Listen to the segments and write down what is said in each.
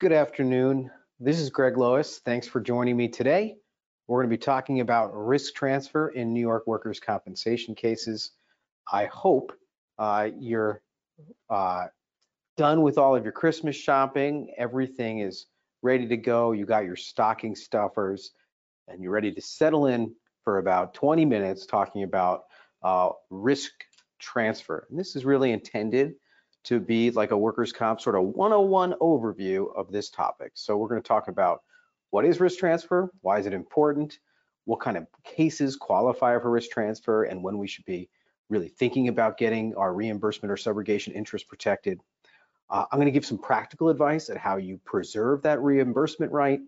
Good afternoon. This is Greg Lois. Thanks for joining me today. We're going to be talking about risk transfer in New York workers' compensation cases. I hope uh, you're uh, done with all of your Christmas shopping. Everything is ready to go. You got your stocking stuffers and you're ready to settle in for about 20 minutes talking about uh, risk transfer. And this is really intended to be like a workers' comp sort of 101 overview of this topic. So we're going to talk about what is risk transfer, why is it important, what kind of cases qualify for risk transfer, and when we should be really thinking about getting our reimbursement or subrogation interest protected. Uh, I'm going to give some practical advice on how you preserve that reimbursement right.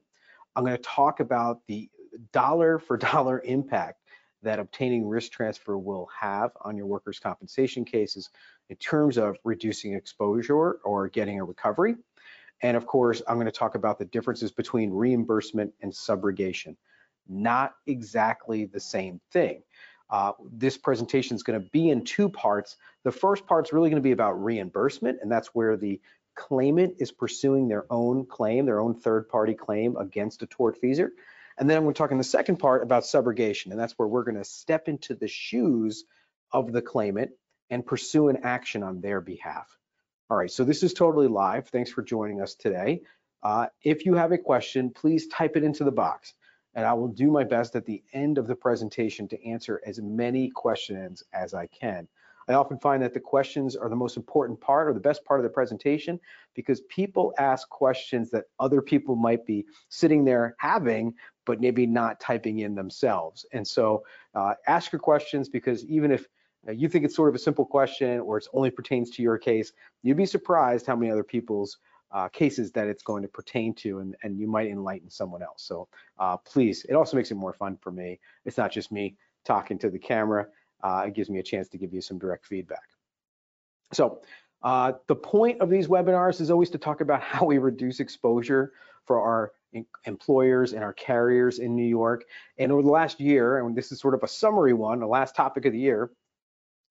I'm going to talk about the dollar for dollar impact that obtaining risk transfer will have on your workers' compensation cases in terms of reducing exposure or getting a recovery. And of course, I'm going to talk about the differences between reimbursement and subrogation. Not exactly the same thing. Uh, this presentation is going to be in two parts. The first part is really going to be about reimbursement, and that's where the claimant is pursuing their own claim, their own third-party claim against a tortfeasor. And then I'm going to talk in the second part about subrogation, and that's where we're going to step into the shoes of the claimant and pursue an action on their behalf. All right, so this is totally live. Thanks for joining us today. Uh, if you have a question, please type it into the box, and I will do my best at the end of the presentation to answer as many questions as I can. I often find that the questions are the most important part or the best part of the presentation because people ask questions that other people might be sitting there having, but maybe not typing in themselves. And so uh, ask your questions because even if you think it's sort of a simple question or it only pertains to your case, you'd be surprised how many other people's uh, cases that it's going to pertain to and, and you might enlighten someone else. So uh, please, it also makes it more fun for me. It's not just me talking to the camera uh, it gives me a chance to give you some direct feedback. So uh, the point of these webinars is always to talk about how we reduce exposure for our employers and our carriers in New York. And over the last year, and this is sort of a summary one, the last topic of the year,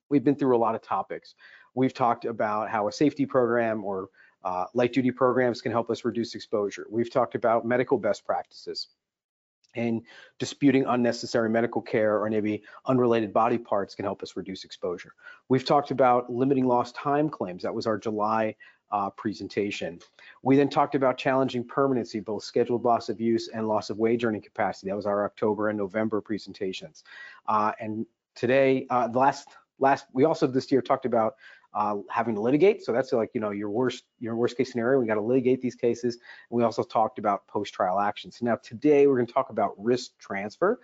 we've been through a lot of topics. We've talked about how a safety program or uh, light duty programs can help us reduce exposure. We've talked about medical best practices and disputing unnecessary medical care or maybe unrelated body parts can help us reduce exposure. We've talked about limiting lost time claims. That was our July uh, presentation. We then talked about challenging permanency, both scheduled loss of use and loss of wage earning capacity. That was our October and November presentations. Uh, and today, uh, last, last, we also this year talked about uh, having to litigate. So that's like, you know, your worst, your worst case scenario. We got to litigate these cases. And we also talked about post-trial actions. So now today we're going to talk about risk transfer.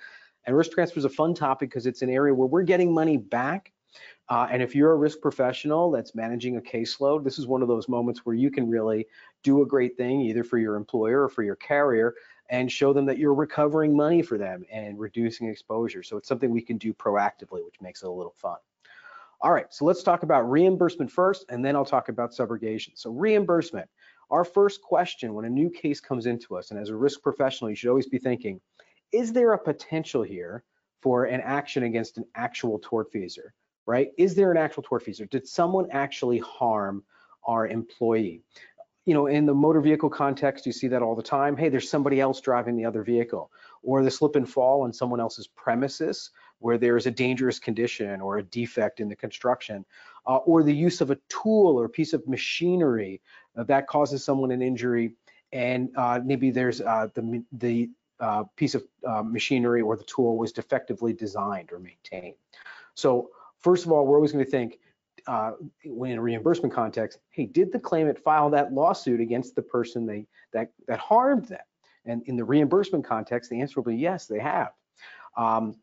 And risk transfer is a fun topic because it's an area where we're getting money back. Uh, and if you're a risk professional that's managing a caseload, this is one of those moments where you can really do a great thing either for your employer or for your carrier and show them that you're recovering money for them and reducing exposure. So it's something we can do proactively, which makes it a little fun. All right, so let's talk about reimbursement first, and then I'll talk about subrogation. So reimbursement, our first question when a new case comes into us, and as a risk professional, you should always be thinking, is there a potential here for an action against an actual tortfeasor, right? Is there an actual tortfeasor? Did someone actually harm our employee? You know, in the motor vehicle context, you see that all the time. Hey, there's somebody else driving the other vehicle, or the slip and fall on someone else's premises, where there is a dangerous condition or a defect in the construction, uh, or the use of a tool or piece of machinery uh, that causes someone an injury, and uh, maybe there's uh, the, the uh, piece of uh, machinery or the tool was defectively designed or maintained. So first of all, we're always going to think, when in a reimbursement context, hey, did the claimant file that lawsuit against the person they that that harmed them? And in the reimbursement context, the answer will be yes, they have. Um,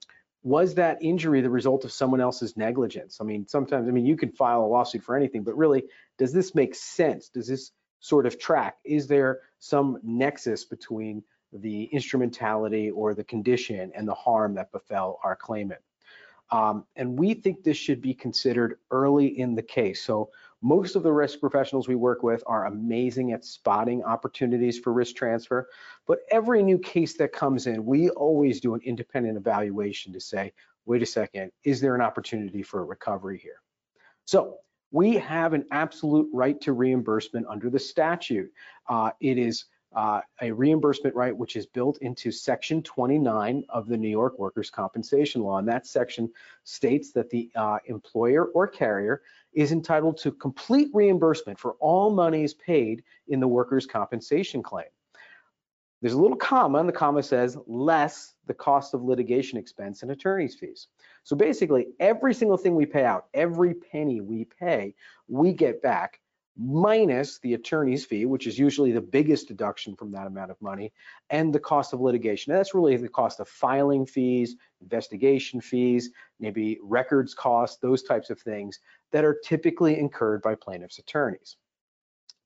was that injury the result of someone else's negligence? I mean, sometimes, I mean, you could file a lawsuit for anything, but really, does this make sense? Does this sort of track? Is there some nexus between the instrumentality or the condition and the harm that befell our claimant? Um, and we think this should be considered early in the case. So most of the risk professionals we work with are amazing at spotting opportunities for risk transfer, but every new case that comes in, we always do an independent evaluation to say, wait a second, is there an opportunity for a recovery here? So we have an absolute right to reimbursement under the statute. Uh, it is uh, a reimbursement right which is built into section 29 of the New York Workers' Compensation Law. And that section states that the uh, employer or carrier is entitled to complete reimbursement for all monies paid in the workers' compensation claim. There's a little comma, and the comma says less the cost of litigation expense and attorney's fees. So basically, every single thing we pay out, every penny we pay, we get back minus the attorney's fee, which is usually the biggest deduction from that amount of money, and the cost of litigation. And that's really the cost of filing fees, investigation fees, maybe records costs, those types of things that are typically incurred by plaintiff's attorneys.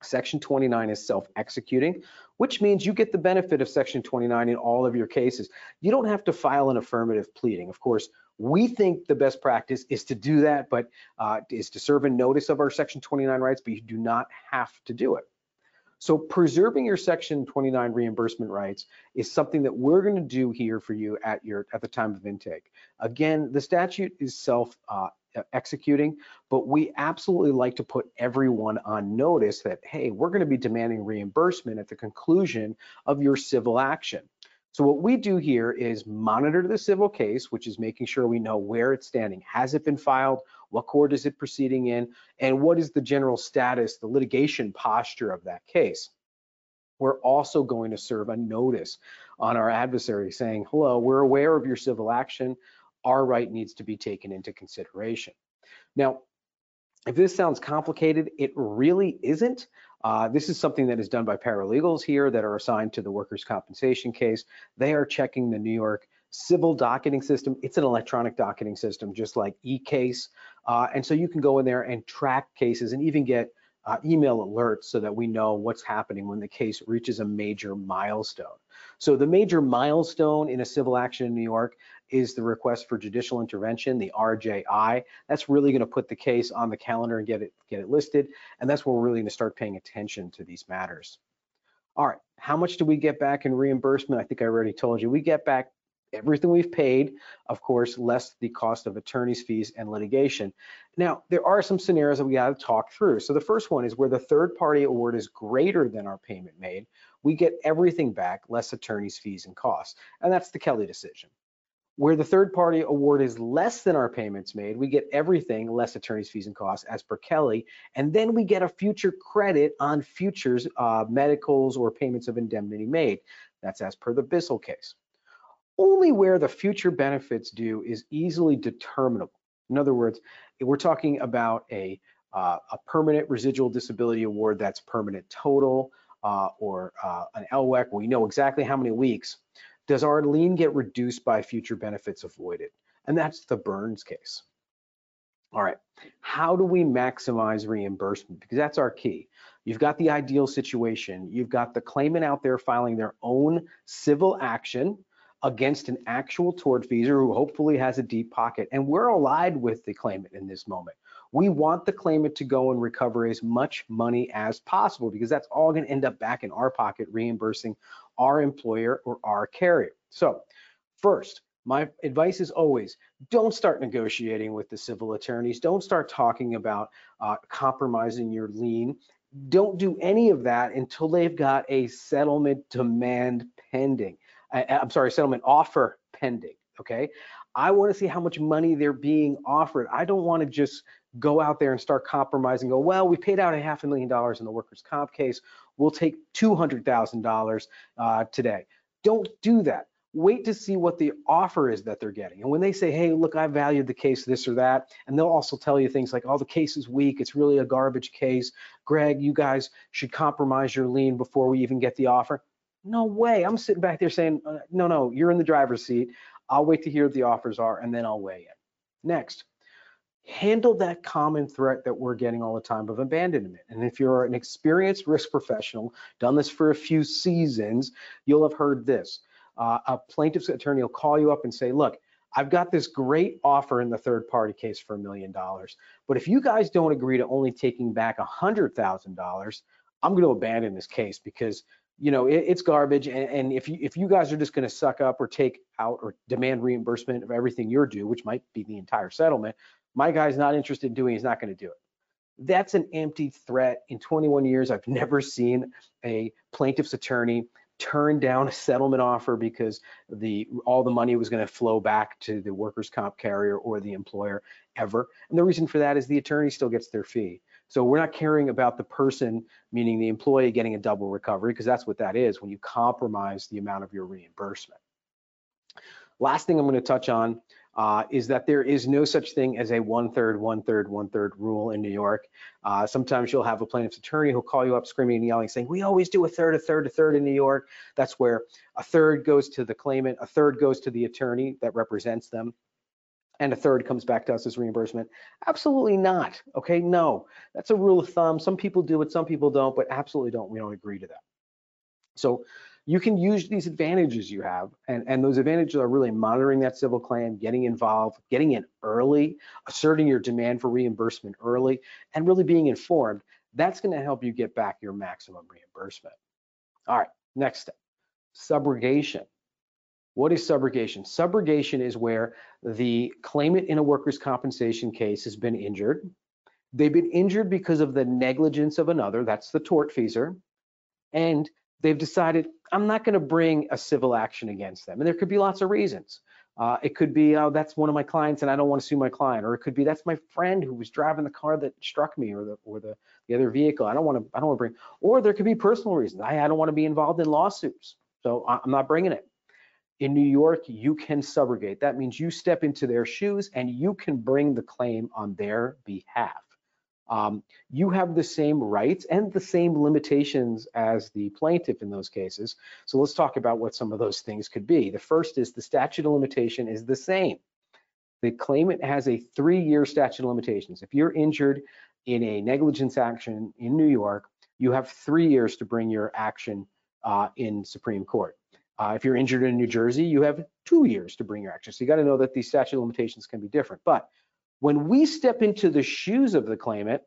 Section 29 is self-executing, which means you get the benefit of Section 29 in all of your cases. You don't have to file an affirmative pleading. Of course, we think the best practice is to do that, but uh, is to serve a notice of our Section 29 rights, but you do not have to do it. So preserving your Section 29 reimbursement rights is something that we're going to do here for you at your at the time of intake. Again, the statute is self uh, executing, but we absolutely like to put everyone on notice that, hey, we're going to be demanding reimbursement at the conclusion of your civil action. So what we do here is monitor the civil case, which is making sure we know where it's standing. Has it been filed? What court is it proceeding in? And what is the general status, the litigation posture of that case? We're also going to serve a notice on our adversary saying, hello, we're aware of your civil action. Our right needs to be taken into consideration. Now, if this sounds complicated, it really isn't. Uh, this is something that is done by paralegals here that are assigned to the workers' compensation case. They are checking the New York civil docketing system. It's an electronic docketing system, just like eCase. Uh, and so you can go in there and track cases and even get uh, email alerts so that we know what's happening when the case reaches a major milestone. So the major milestone in a civil action in New York is the request for judicial intervention, the RJI. That's really going to put the case on the calendar and get it get it listed, and that's where we're really going to start paying attention to these matters. All right, how much do we get back in reimbursement? I think I already told you. We get back everything we've paid, of course, less the cost of attorney's fees and litigation. Now, there are some scenarios that we got to talk through. So the first one is where the third party award is greater than our payment made, we get everything back, less attorney's fees and costs. And that's the Kelly decision. Where the third party award is less than our payments made, we get everything less attorney's fees and costs as per Kelly, and then we get a future credit on futures uh, medicals or payments of indemnity made. That's as per the Bissell case. Only where the future benefits due is easily determinable. In other words, we're talking about a, uh, a permanent residual disability award that's permanent total uh, or uh, an LWEC, we know exactly how many weeks does our lien get reduced by future benefits avoided? And that's the Burns case. All right, how do we maximize reimbursement? Because that's our key. You've got the ideal situation. You've got the claimant out there filing their own civil action against an actual tortfeasor who hopefully has a deep pocket. And we're allied with the claimant in this moment. We want the claimant to go and recover as much money as possible because that's all going to end up back in our pocket reimbursing our employer or our carrier. So first, my advice is always don't start negotiating with the civil attorneys. Don't start talking about uh, compromising your lien. Don't do any of that until they've got a settlement demand pending. I, I'm sorry, settlement offer pending. Okay. I want to see how much money they're being offered. I don't want to just go out there and start compromising. Go, well, we paid out a half a million dollars in the workers' comp case. We'll take $200,000 uh, today. Don't do that. Wait to see what the offer is that they're getting. And when they say, hey, look, I valued the case this or that, and they'll also tell you things like, oh, the case is weak. It's really a garbage case. Greg, you guys should compromise your lien before we even get the offer. No way. I'm sitting back there saying, uh, no, no, you're in the driver's seat. I'll wait to hear what the offers are, and then I'll weigh in. Next, handle that common threat that we're getting all the time of abandonment. And if you're an experienced risk professional, done this for a few seasons, you'll have heard this. Uh, a plaintiff's attorney will call you up and say, look, I've got this great offer in the third party case for a million dollars, but if you guys don't agree to only taking back a hundred thousand dollars, I'm going to abandon this case because you know it, it's garbage and, and, if you if you guys are just going to suck up or take out or demand reimbursement of everything you're due which might be the entire settlement my guy's not interested in doing, he's not going to do it. That's an empty threat. In 21 years, I've never seen a plaintiff's attorney turn down a settlement offer because the all the money was going to flow back to the workers' comp carrier or the employer ever. And the reason for that is the attorney still gets their fee. So we're not caring about the person, meaning the employee getting a double recovery, because that's what that is when you compromise the amount of your reimbursement. Last thing I'm going to touch on uh, is that there is no such thing as a one third, one third, one third rule in New York. Uh, sometimes you'll have a plaintiff's attorney who'll call you up screaming and yelling, saying, "We always do a third, a third, a third in New York." That's where a third goes to the claimant, a third goes to the attorney that represents them, and a third comes back to us as reimbursement. Absolutely not. Okay, no, that's a rule of thumb. Some people do it, some people don't, but absolutely don't. We don't agree to that. So you can use these advantages you have, and, and those advantages are really monitoring that civil claim, getting involved, getting in early, asserting your demand for reimbursement early, and really being informed. That's going to help you get back your maximum reimbursement. All right, next step, subrogation. What is subrogation? Subrogation is where the claimant in a workers' compensation case has been injured. They've been injured because of the negligence of another, that's the tortfeasor, and they've decided I'm not going to bring a civil action against them. And there could be lots of reasons. Uh, it could be, oh, that's one of my clients and I don't want to sue my client. Or it could be, that's my friend who was driving the car that struck me or the, or the, the other vehicle. I don't want to, I don't want to bring, or there could be personal reasons. I, I don't want to be involved in lawsuits. So I'm not bringing it. In New York, you can subrogate. That means you step into their shoes and you can bring the claim on their behalf um, you have the same rights and the same limitations as the plaintiff in those cases. So let's talk about what some of those things could be. The first is the statute of limitation is the same. The claimant has a three-year statute of limitations. If you're injured in a negligence action in New York, you have three years to bring your action uh, in Supreme Court. Uh, if you're injured in New Jersey, you have two years to bring your action. So you got to know that these statute of limitations can be different. But when we step into the shoes of the claimant,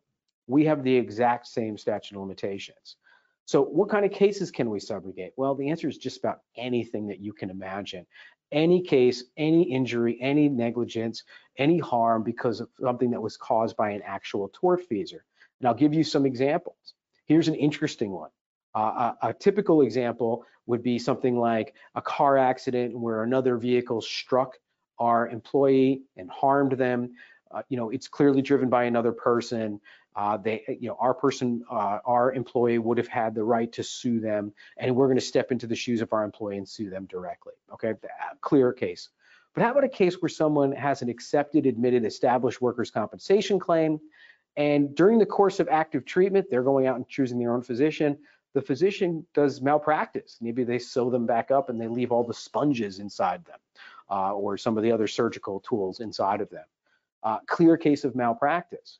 we have the exact same statute of limitations. So what kind of cases can we subrogate? Well, the answer is just about anything that you can imagine. Any case, any injury, any negligence, any harm because of something that was caused by an actual tortfeasor. And I'll give you some examples. Here's an interesting one. Uh, a, a, typical example would be something like a car accident where another vehicle struck our employee and harmed them uh, you know, it's clearly driven by another person. Uh, they, you know, our person, uh, our employee would have had the right to sue them, and we're going to step into the shoes of our employee and sue them directly. Okay, clear case. But how about a case where someone has an accepted, admitted, established workers' compensation claim, and during the course of active treatment, they're going out and choosing their own physician. The physician does malpractice. Maybe they sew them back up and they leave all the sponges inside them, uh, or some of the other surgical tools inside of them uh, clear case of malpractice.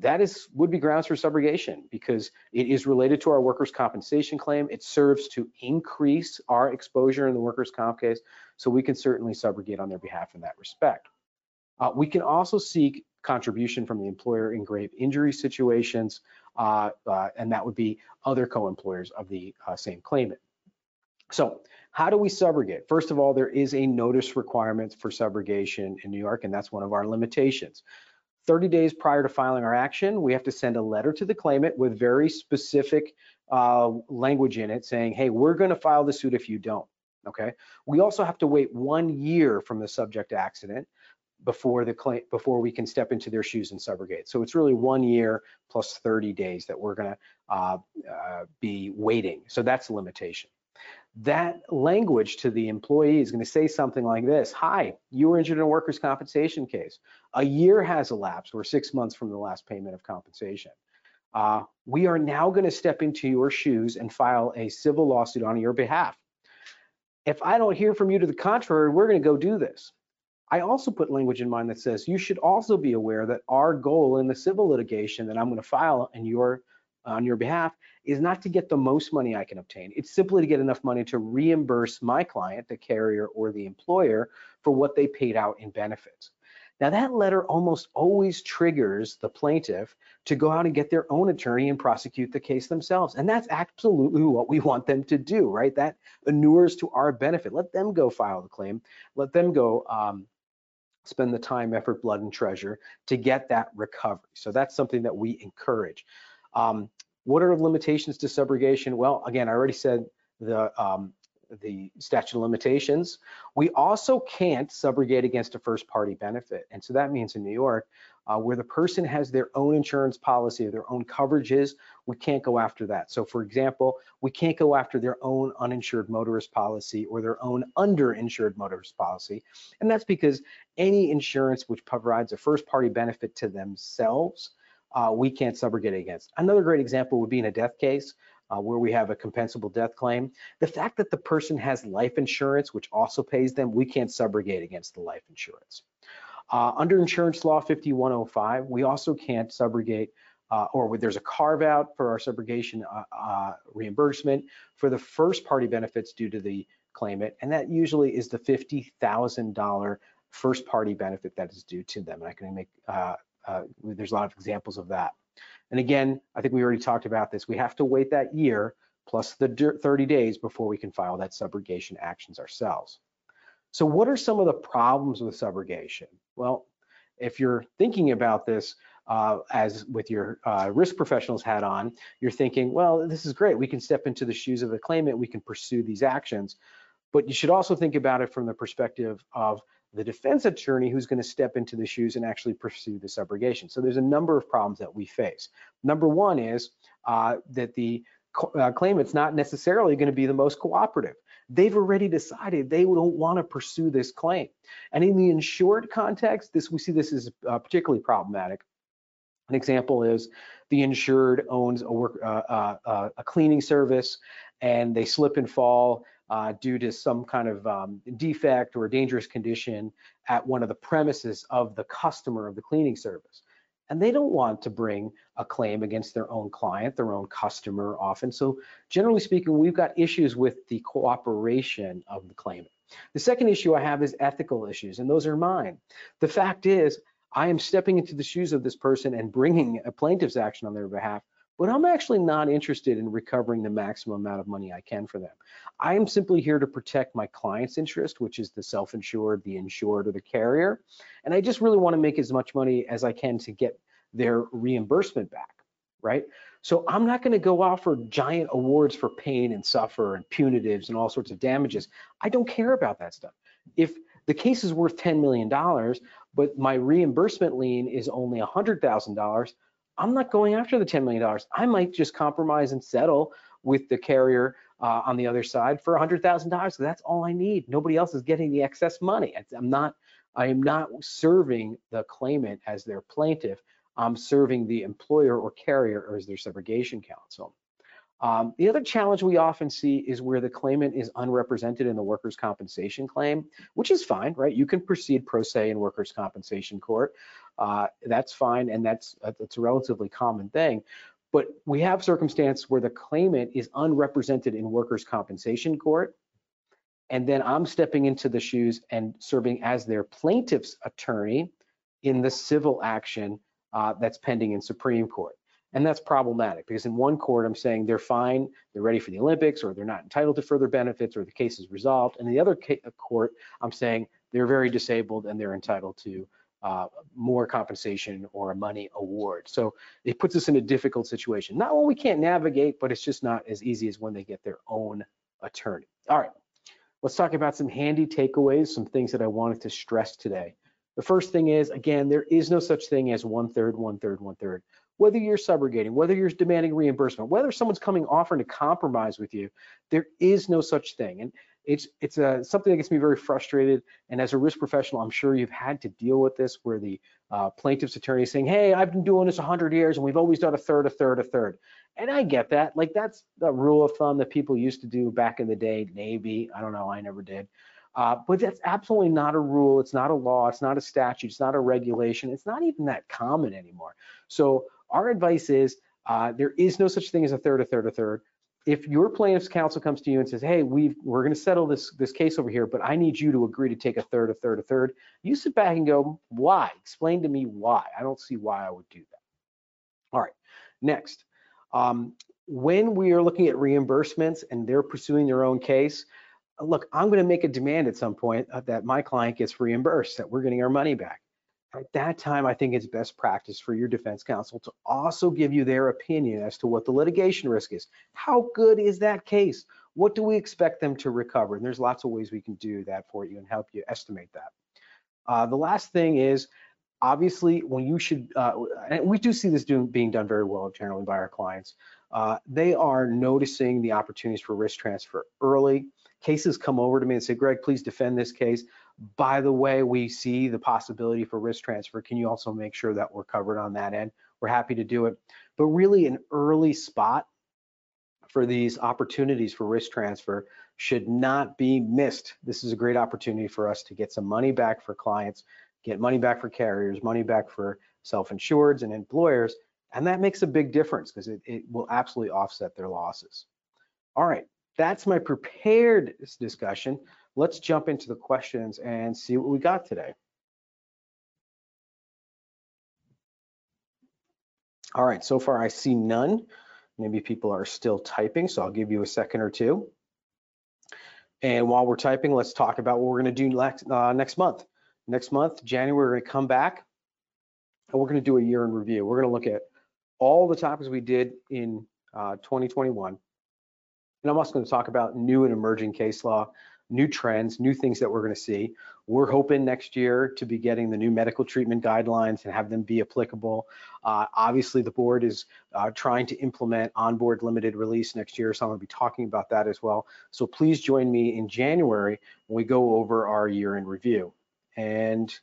That is would be grounds for subrogation because it is related to our workers' compensation claim. It serves to increase our exposure in the workers' comp case, so we can certainly subrogate on their behalf in that respect. Uh, we can also seek contribution from the employer in grave injury situations, uh, uh, and that would be other co-employers of the uh, same claimant. So how do we subrogate? First of all, there is a notice requirement for subrogation in New York, and that's one of our limitations. 30 days prior to filing our action, we have to send a letter to the claimant with very specific uh, language in it saying, hey, we're going to file the suit if you don't. Okay. We also have to wait one year from the subject accident before the claim before we can step into their shoes and subrogate. So it's really one year plus 30 days that we're going to uh, uh, be waiting. So that's a limitation that language to the employee is going to say something like this Hi, you were injured in a workers' compensation case. A year has elapsed, or six months from the last payment of compensation. Uh, we are now going to step into your shoes and file a civil lawsuit on your behalf. If I don't hear from you to the contrary, we're going to go do this. I also put language in mind that says you should also be aware that our goal in the civil litigation that I'm going to file in your on your behalf is not to get the most money I can obtain. It's simply to get enough money to reimburse my client, the carrier or the employer, for what they paid out in benefits. Now that letter almost always triggers the plaintiff to go out and get their own attorney and prosecute the case themselves. And that's absolutely what we want them to do, right? That inures to our benefit. Let them go file the claim. Let them go um, spend the time, effort, blood, and treasure to get that recovery. So that's something that we encourage. Um, what are the limitations to subrogation? Well, again, I already said the um, the statute of limitations. We also can't subrogate against a first party benefit. And so that means in New York, uh, where the person has their own insurance policy or their own coverages, we can't go after that. So for example, we can't go after their own uninsured motorist policy or their own underinsured motorist policy. And that's because any insurance which provides a first party benefit to themselves, uh, we can't subrogate against. Another great example would be in a death case uh, where we have a compensable death claim. The fact that the person has life insurance, which also pays them, we can't subrogate against the life insurance. Uh, under insurance law 5105, we also can't subrogate uh, or there's a carve out for our subrogation uh, uh, reimbursement for the first party benefits due to the claimant, and that usually is the $50,000 first party benefit that is due to them. And I can make, uh, there's a lot of examples of that. And again, I think we already talked about this. We have to wait that year plus the 30 days before we can file that subrogation actions ourselves. So what are some of the problems with subrogation? Well, if you're thinking about this uh, as with your uh, risk professionals hat on, you're thinking, well, this is great. We can step into the shoes of the claimant. We can pursue these actions. But you should also think about it from the perspective of the defense attorney who's going to step into the shoes and actually pursue the subrogation. So there's a number of problems that we face. Number one is uh, that the uh, claimant's not necessarily going to be the most cooperative. They've already decided they don't want to pursue this claim. And in the insured context, this we see this is uh, particularly problematic. An example is the insured owns a work uh, uh, uh a cleaning service and they slip and fall uh, due to some kind of um, defect or dangerous condition at one of the premises of the customer of the cleaning service. And they don't want to bring a claim against their own client, their own customer often. So generally speaking, we've got issues with the cooperation of the claimant. The second issue I have is ethical issues, and those are mine. The fact is, I am stepping into the shoes of this person and bringing a plaintiff's action on their behalf but I'm actually not interested in recovering the maximum amount of money I can for them. I am simply here to protect my client's interest, which is the self-insured, the insured, or the carrier. And I just really want to make as much money as I can to get their reimbursement back, right? So I'm not going to go offer giant awards for pain and suffer and punitives and all sorts of damages. I don't care about that stuff. If the case is worth $10 million, but my reimbursement lien is only $100,000, I'm not going after the $10 million. I might just compromise and settle with the carrier uh, on the other side for $100,000. That's all I need. Nobody else is getting the excess money. I'm not, I am not serving the claimant as their plaintiff. I'm serving the employer or carrier or as their subrogation counsel. Um, the other challenge we often see is where the claimant is unrepresented in the workers' compensation claim, which is fine, right? You can proceed pro se in workers' compensation court. Uh, that's fine, and that's that's a relatively common thing. But we have circumstances where the claimant is unrepresented in workers' compensation court, and then I'm stepping into the shoes and serving as their plaintiff's attorney in the civil action uh, that's pending in Supreme Court. And that's problematic because in one court, I'm saying they're fine, they're ready for the Olympics, or they're not entitled to further benefits, or the case is resolved. And in the other uh, court, I'm saying they're very disabled and they're entitled to uh, more compensation or a money award. So it puts us in a difficult situation. Not one we can't navigate, but it's just not as easy as when they get their own attorney. All right, let's talk about some handy takeaways, some things that I wanted to stress today. The first thing is, again, there is no such thing as one third, one third, one third whether you're subrogating, whether you're demanding reimbursement, whether someone's coming offering to compromise with you, there is no such thing. And it's it's a, something that gets me very frustrated. And as a risk professional, I'm sure you've had to deal with this, where the uh, plaintiff's attorney is saying, "Hey, I've been doing this 100 years, and we've always done a third, a third, a third." And I get that. Like that's the rule of thumb that people used to do back in the day. Navy, I don't know, I never did. Uh, but that's absolutely not a rule. It's not a law. It's not a statute. It's not a regulation. It's not even that common anymore. So our advice is uh, there is no such thing as a third, a third, a third. If your plaintiff's counsel comes to you and says, "Hey, we are going to settle this this case over here, but I need you to agree to take a third, a third, a third," you sit back and go, "Why? Explain to me why. I don't see why I would do that." All right. Next, um, when we are looking at reimbursements and they're pursuing their own case, look, I'm going to make a demand at some point uh, that my client gets reimbursed, that we're getting our money back. At that time, I think it's best practice for your defense counsel to also give you their opinion as to what the litigation risk is. How good is that case? What do we expect them to recover? And there's lots of ways we can do that for you and help you estimate that. Uh, the last thing is, obviously, when you should, uh, and we do see this doing, being done very well generally by our clients, uh, they are noticing the opportunities for risk transfer early. Cases come over to me and say, Greg, please defend this case by the way, we see the possibility for risk transfer. Can you also make sure that we're covered on that end? We're happy to do it. But really an early spot for these opportunities for risk transfer should not be missed. This is a great opportunity for us to get some money back for clients, get money back for carriers, money back for self-insureds and employers, and that makes a big difference because it, it will absolutely offset their losses. All right, that's my prepared discussion let's jump into the questions and see what we got today. All right, so far I see none. Maybe people are still typing, so I'll give you a second or two. And while we're typing, let's talk about what we're gonna do next, uh, next month. Next month, January, we're gonna come back and we're gonna do a year in review. We're gonna look at all the topics we did in uh, 2021. And I'm also gonna talk about new and emerging case law new trends, new things that we're going to see. We're hoping next year to be getting the new medical treatment guidelines and have them be applicable. Uh, obviously, the board is uh, trying to implement onboard limited release next year, so I'm going to be talking about that as well. So please join me in January when we go over our year in review. And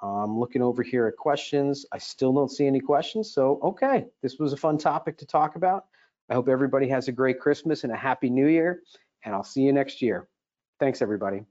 I'm looking over here at questions. I still don't see any questions, so okay, this was a fun topic to talk about. I hope everybody has a great Christmas and a happy new year, and I'll see you next year. Thanks, everybody.